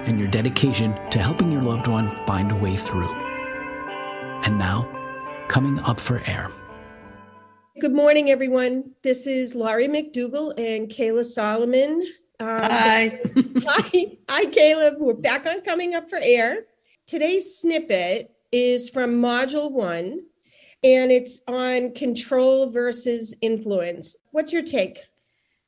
and your dedication to helping your loved one find a way through. And now, coming up for air. Good morning, everyone. This is Laurie McDougall and Kayla Solomon. Um, hi. hi. Hi, Caleb. We're back on Coming Up for Air. Today's snippet is from Module One, and it's on control versus influence. What's your take?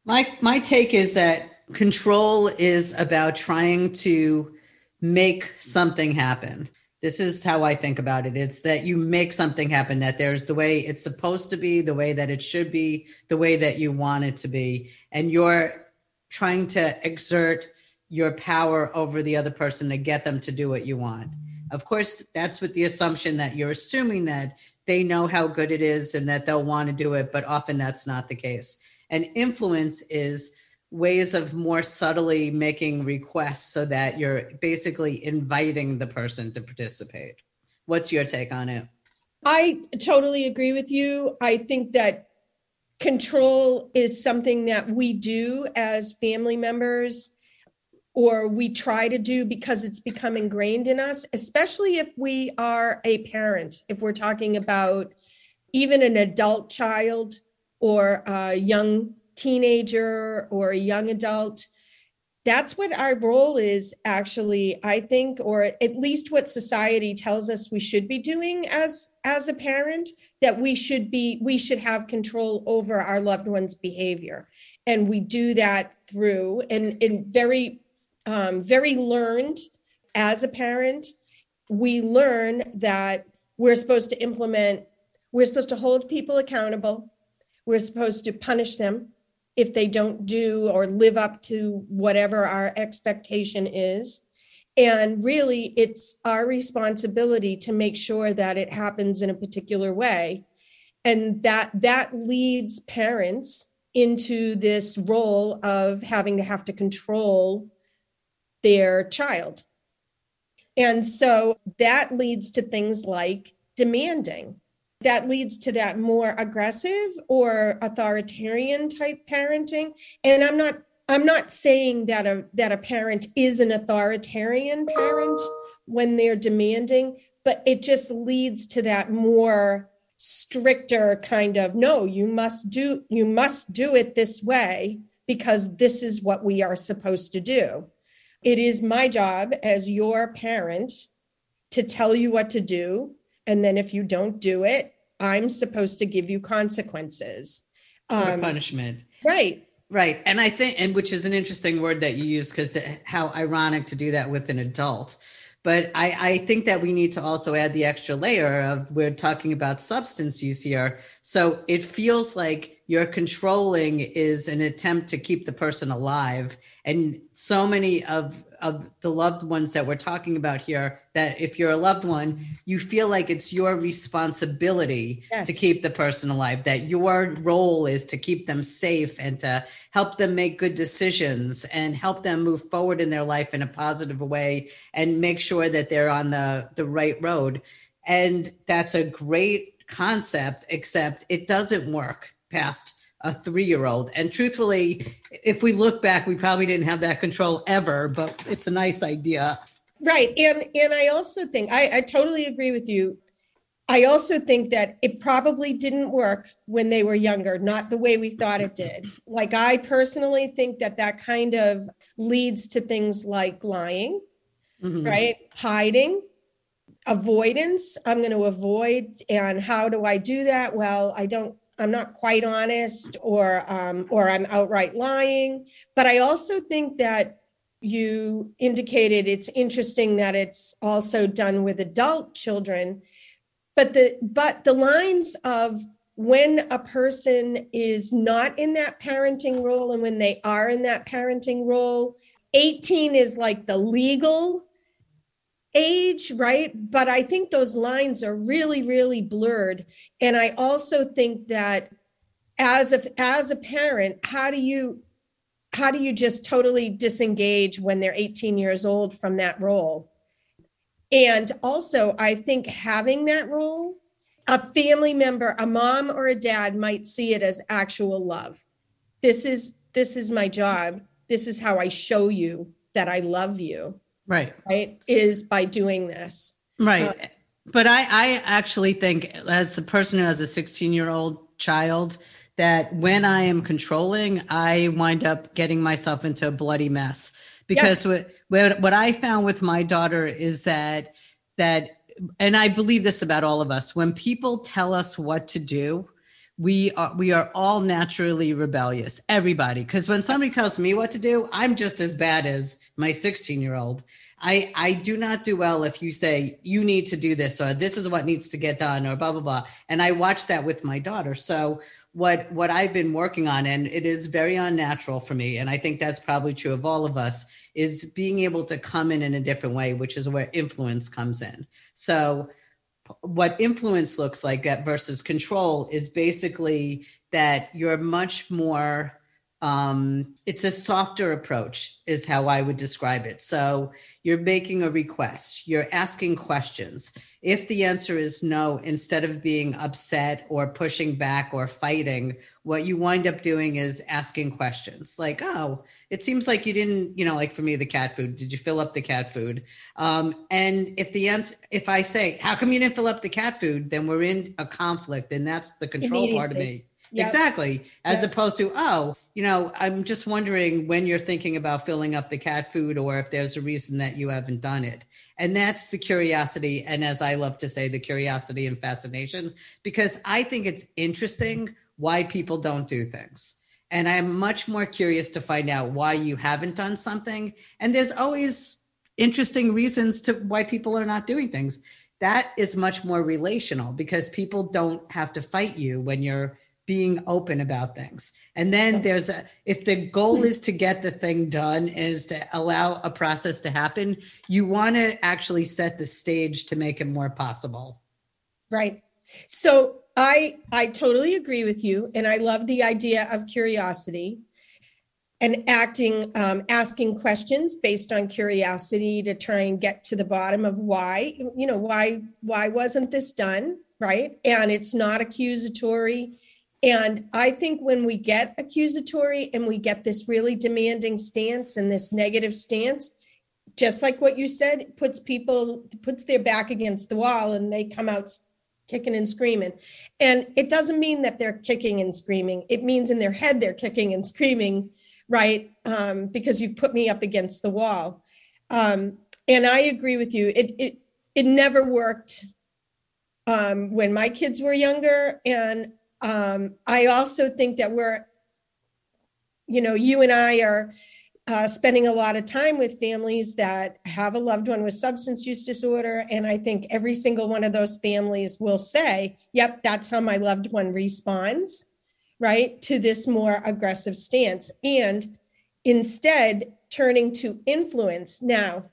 My my take is that control is about trying to make something happen. This is how I think about it. It's that you make something happen, that there's the way it's supposed to be, the way that it should be, the way that you want it to be. And you're trying to exert your power over the other person to get them to do what you want. Of course, that's with the assumption that you're assuming that they know how good it is and that they'll want to do it, but often that's not the case. And influence is ways of more subtly making requests so that you're basically inviting the person to participate. What's your take on it? I totally agree with you. I think that control is something that we do as family members or we try to do because it's become ingrained in us, especially if we are a parent, if we're talking about even an adult child or a young teenager or a young adult. That's what our role is, actually, I think, or at least what society tells us we should be doing as, as a parent, that we should be, we should have control over our loved one's behavior. And we do that through and in very, um, very learned as a parent, we learn that we're supposed to implement, we're supposed to hold people accountable we're supposed to punish them if they don't do or live up to whatever our expectation is. And really, it's our responsibility to make sure that it happens in a particular way. And that that leads parents into this role of having to have to control their child. And so that leads to things like demanding that leads to that more aggressive or authoritarian type parenting. And i'm not i'm not saying that a that a parent is an authoritarian parent when they're demanding but it just leads to that more stricter kind of no you must do you must do it this way because this is what we are supposed to do. It is my job as your parent to tell you what to do and then if you don't do it i'm supposed to give you consequences. Um, punishment. Right. Right. And i think and which is an interesting word that you use because how ironic to do that with an adult. But I, I think that we need to also add the extra layer of we're talking about substance use here. So it feels like you're controlling is an attempt to keep the person alive. And so many of of the loved ones that we're talking about here that if you're a loved one you feel like it's your responsibility yes. to keep the person alive that your role is to keep them safe and to help them make good decisions and help them move forward in their life in a positive way and make sure that they're on the the right road and that's a great concept except it doesn't work past a three year old. And truthfully, if we look back, we probably didn't have that control ever, but it's a nice idea. Right. And and I also think I, I totally agree with you. I also think that it probably didn't work when they were younger, not the way we thought it did. Like, I personally think that that kind of leads to things like lying, mm-hmm. right? Hiding, avoidance. I'm going to avoid. And how do I do that? Well, I don't I'm not quite honest or um, or I'm outright lying. But I also think that you indicated it's interesting that it's also done with adult children. But the but the lines of when a person is not in that parenting role and when they are in that parenting role, 18 is like the legal age, right? But I think those lines are really, really blurred. And I also think that as a as a parent, how do you how do you just totally disengage when they're 18 years old from that role? And also, I think having that role, a family member, a mom or a dad might see it as actual love. This is this is my job. This is how I show you that I love you right. Right? Is by doing this. Right. Uh, but i i actually think as a person who has a 16 year old child that when i am controlling i wind up getting myself into a bloody mess. Because yeah. what, what i found with my daughter is that that and i believe this about all of us when people tell us what to do we are we are all naturally rebellious everybody. Because when somebody tells me what to do i'm just as bad as my 16 year old i i do not do well if you say you need to do this or this is what needs to get done or blah blah blah. And i watch that with my daughter. So what what i've been working on and it is very unnatural for me and i think that's probably true of all of us is being able to come in in a different way which is where influence comes in. So what influence looks like versus control is basically that you're much more um, it's a softer approach is how i would describe it. So you're making a request you're asking questions. If the answer is no instead of being upset or pushing back or fighting what you wind up doing is asking questions like oh it seems like you didn't you know like for me the cat food. Did you fill up the cat food? Um, and if the answer if i say how come you didn't fill up the cat food? then we're in a conflict and that's the control part of me Yep. Exactly. As yep. opposed to, oh, you know, I'm just wondering when you're thinking about filling up the cat food or if there's a reason that you haven't done it. And that's the curiosity. And as I love to say, the curiosity and fascination, because I think it's interesting why people don't do things. And I'm much more curious to find out why you haven't done something. And there's always interesting reasons to why people are not doing things. That is much more relational because people don't have to fight you when you're being open about things. And then there's a, if the goal is to get the thing done, is to allow a process to happen, you want to actually set the stage to make it more possible. Right. So I I totally agree with you, and I love the idea of curiosity and acting, um, asking questions based on curiosity to try and get to the bottom of why you know why why wasn't this done right, and it's not accusatory and I think when we get accusatory and we get this really demanding stance and this negative stance, just like what you said, puts people puts their back against the wall and they come out kicking and screaming. And it doesn't mean that they're kicking and screaming. It means in their head they're kicking and screaming, right? Um, because you've put me up against the wall. Um, and I agree with you. It it it never worked um, when my kids were younger, and um, I also think that we're, you know, you and I are uh, spending a lot of time with families that have a loved one with substance use disorder. And I think every single one of those families will say, yep, that's how my loved one responds, right, to this more aggressive stance. And instead, turning to influence. Now,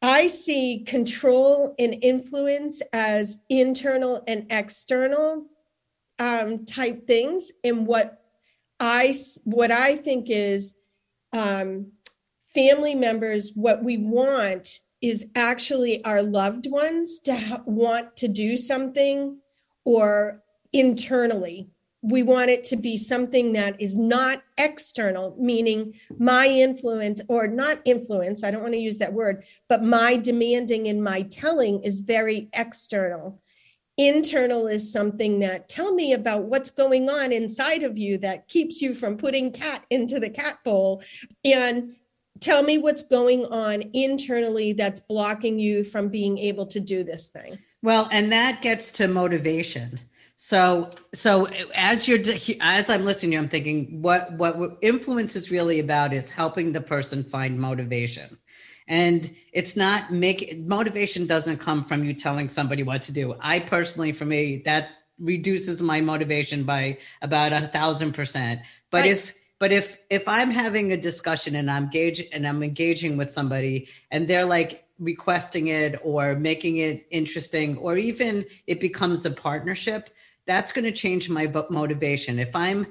I see control and influence as internal and external um, type things. And what I what I think is um, family members. What we want is actually our loved ones to ha- want to do something, or internally. We want it to be something that is not external, meaning my influence or not influence. I don't want to use that word, but my demanding and my telling is very external internal is something that tell me about what's going on inside of you that keeps you from putting cat into the cat bowl. And tell me what's going on internally that's blocking you from being able to do this thing. Well and that gets to motivation. So so as you're as i'm listening i'm thinking what what influence is really about is helping the person find motivation and it's not make motivation doesn't come from you telling somebody what to do. I personally for me that reduces my motivation by about a thousand percent. But right. if but if if i'm having a discussion and i'm engaging and i'm engaging with somebody and they're like requesting it or making it interesting or even it becomes a partnership that's going to change my motivation. If i'm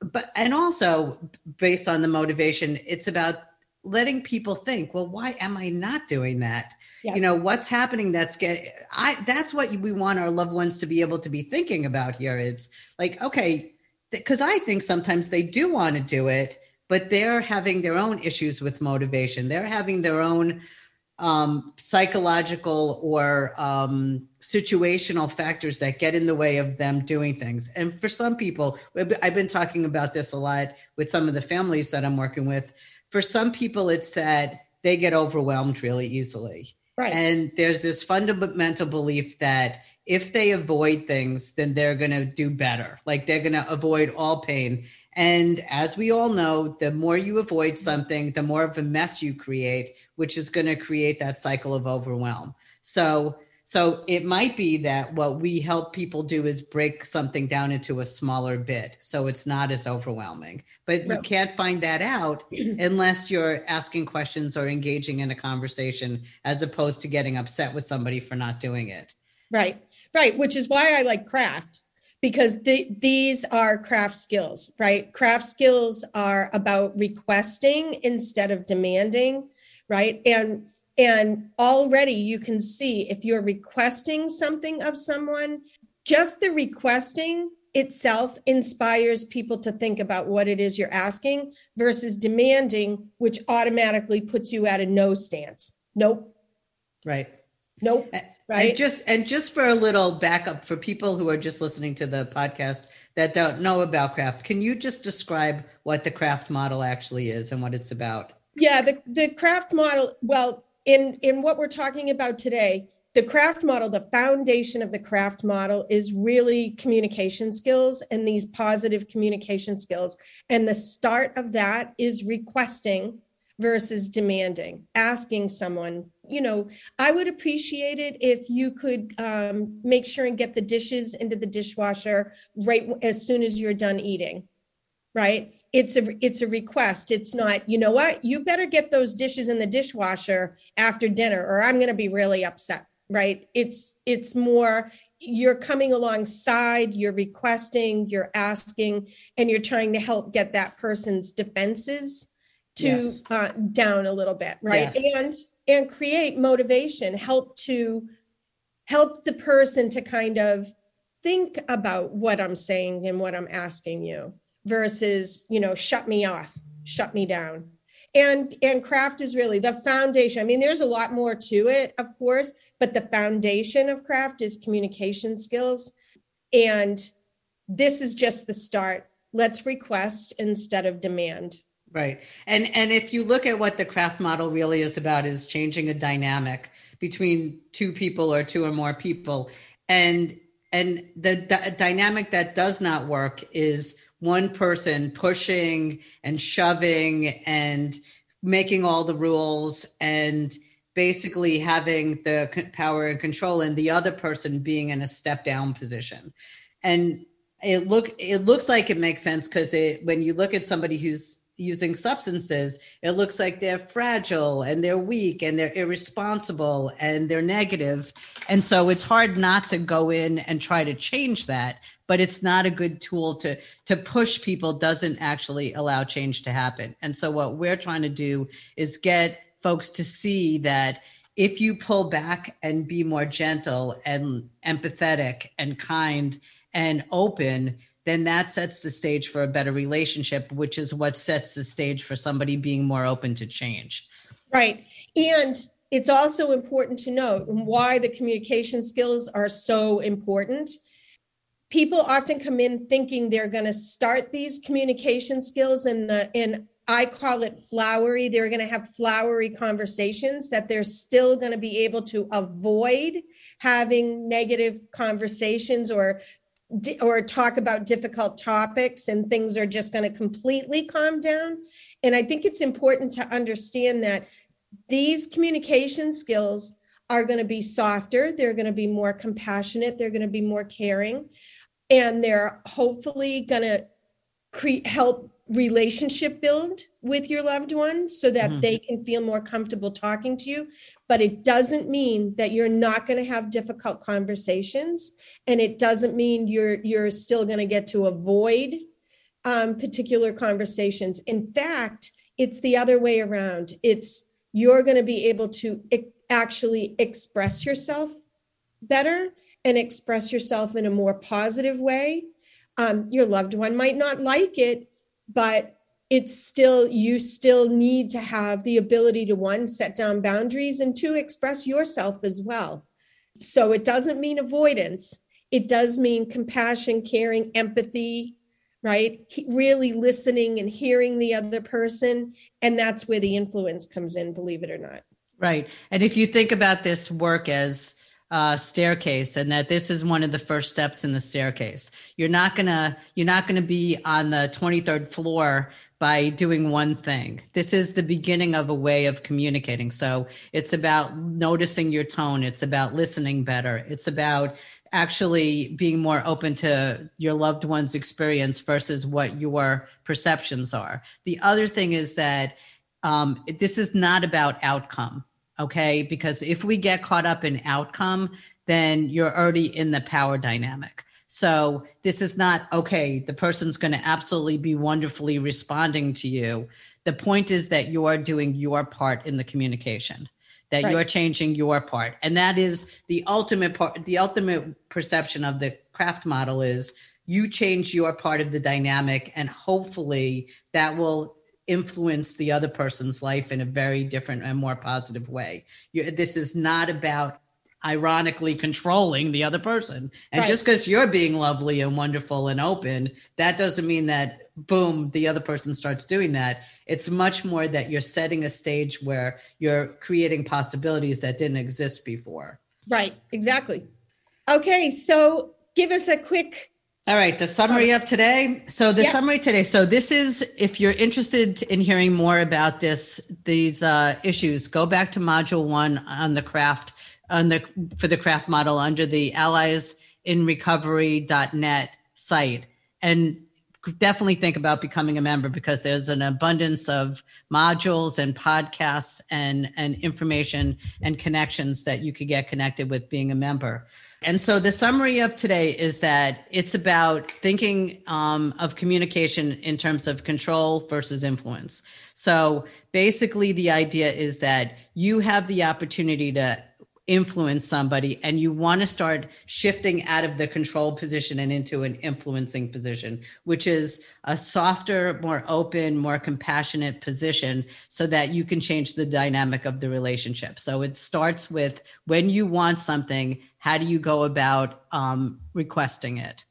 but and also based on the motivation it's about letting people think well why am i not doing that yeah. you know what's happening that's getting i that's what we want our loved ones to be able to be thinking about here it's like okay because i think sometimes they do want to do it but they're having their own issues with motivation they're having their own um, psychological or um, situational factors that get in the way of them doing things. And for some people, I've been talking about this a lot with some of the families that I'm working with. For some people, it's that they get overwhelmed really easily. Right. And there's this fundamental belief that if they avoid things, then they're going to do better. Like they're going to avoid all pain. And as we all know, the more you avoid mm-hmm. something, the more of a mess you create, which is going to create that cycle of overwhelm. So, so it might be that what we help people do is break something down into a smaller bit so it's not as overwhelming. But you can't find that out unless you're asking questions or engaging in a conversation as opposed to getting upset with somebody for not doing it. Right. Right, which is why I like craft because the, these are craft skills, right? Craft skills are about requesting instead of demanding, right? And and already you can see if you're requesting something of someone, just the requesting itself inspires people to think about what it is you're asking versus demanding, which automatically puts you at a no stance. Nope. Right. Nope. Right. And just and just for a little backup for people who are just listening to the podcast that don't know about craft, can you just describe what the craft model actually is and what it's about? Yeah, the, the craft model, well, in in what we're talking about today the craft model the foundation of the craft model is really communication skills and these positive communication skills. And the start of that is requesting versus demanding asking someone. You know i would appreciate it if you could um, make sure and get the dishes into the dishwasher right as soon as you're done eating right it's a it's a request. It's not you know what? You better get those dishes in the dishwasher after dinner or i'm going to be really upset right? It's it's more you're coming alongside you're requesting you're asking and you're trying to help get that person's defenses to yes. uh, down a little bit right? Yes. and and create motivation help to help the person to kind of think about what i'm saying and what i'm asking you versus you know shut me off shut me down. And and craft is really the foundation. I mean there's a lot more to it of course but the foundation of craft is communication skills. And this is just the start. Let's request instead of demand. Right. And and if you look at what the craft model really is about is changing a dynamic between two people or two or more people. And and the, the dynamic that does not work is one person pushing and shoving and making all the rules and basically having the power and control and the other person being in a step down position and it look it looks like it makes sense because it when you look at somebody who's using substances, it looks like they're fragile and they're weak and they're irresponsible and they're. And so it's hard not to go in and try to change that, but it's not a good tool to to push people doesn't actually allow change to happen. And so what we're trying to do is get folks to see that if you pull back and be more gentle and empathetic and kind and open, then that sets the stage for a better relationship, which is what sets the stage for somebody being more open to change. Right. And it's also important to note why the communication skills are so important. People often come in thinking they're going to start these communication skills in the in I call it flowery. They're going to have flowery conversations that they're still going to be able to avoid having negative conversations or or talk about difficult topics and things are just going to completely calm down. And I think it's important to understand that these communication skills are going to be softer, they're going to be more compassionate, they're going to be more caring, and they're hopefully going to help relationship build with your loved one so that mm-hmm. they can feel more comfortable talking to you. But it doesn't mean that you're not going to have difficult conversations and it doesn't mean you're you're still going to get to avoid um, particular conversations. In fact it's the other way around. It's you're going to be able to actually express yourself better and express yourself in a more positive way. Um, your loved one might not like it but it's still you still need to have the ability to one set down boundaries and two express yourself as well. So it doesn't mean avoidance. It does mean compassion caring empathy right? Really listening and hearing the other person and that's where the influence comes in believe it or not. Right. And if you think about this work as uh, staircase and that this is one of the first steps in the staircase. You're not gonna you're not gonna be on the 23rd floor by doing one thing. This is the beginning of a way of communicating. So it's about noticing your tone. It's about listening better. It's about actually being more open to your loved one's experience versus what your perceptions are. The other thing is that um, this is not about outcome Okay. Because if we get caught up in outcome, then you're already in the power dynamic. So this is not okay. The person's going to absolutely be wonderfully responding to you. The point is that you are doing your part in the communication, that right. you're changing your part. And that is the ultimate part, the ultimate perception of the craft model is you change your part of the dynamic and hopefully that will influence the other person's life in a very different and more positive way. You, this is not about ironically controlling the other person. And right. just because you're being lovely and wonderful and open, that doesn't mean that boom, the other person starts doing that. It's much more that you're setting a stage where you're creating possibilities that didn't exist before. Right, exactly. Okay, so give us a quick all right, the summary of today. So the summary today. So this is if you're interested in hearing more about this these uh, issues, go back to module 1 on the craft on the for the craft model under the allies in alliesinrecovery.net site and definitely think about becoming a member because there's an abundance of modules and podcasts and and information and connections that you could get connected with being a member. And so the summary of today is that it's about thinking um, of communication in terms of control versus influence. So basically, the idea is that you have the opportunity to influence somebody and you want to start shifting out of the control position and into an influencing position which is a softer more open more compassionate position so that you can change the dynamic of the relationship so it starts with when you want something how do you go about um, requesting it?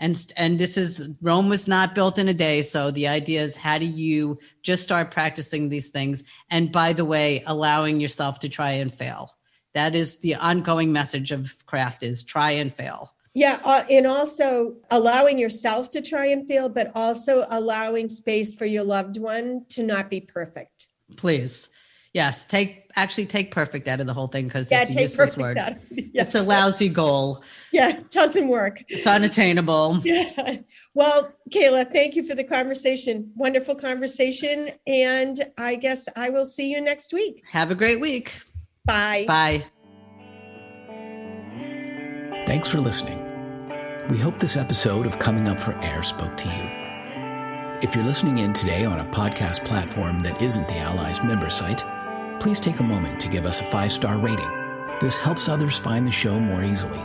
And and this is rome was not built in a day so the idea is how do you just start practicing these things and by the way allowing yourself to try and fail. That is the ongoing message of craft is try and fail. Yeah uh, and also allowing yourself to try and fail but also allowing space for your loved one to not be perfect. Please yes take actually take perfect out of the whole thing because yeah, it's a useless word yes. it's a lousy goal yeah it doesn't work it's unattainable yeah well kayla thank you for the conversation wonderful conversation and i guess i will see you next week have a great week Bye. Bye. Thanks for listening. We hope this episode of Coming Up for Air spoke to you. If you're listening in today on a podcast platform that isn't the Allies member site, please take a moment to give us a five star rating. This helps others find the show more easily.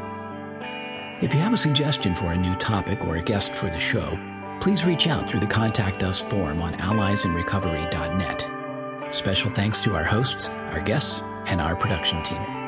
If you have a suggestion for a new topic or a guest for the show, please reach out through the Contact Us form on alliesinrecovery.net. Special thanks to our hosts, our guests, and our production team.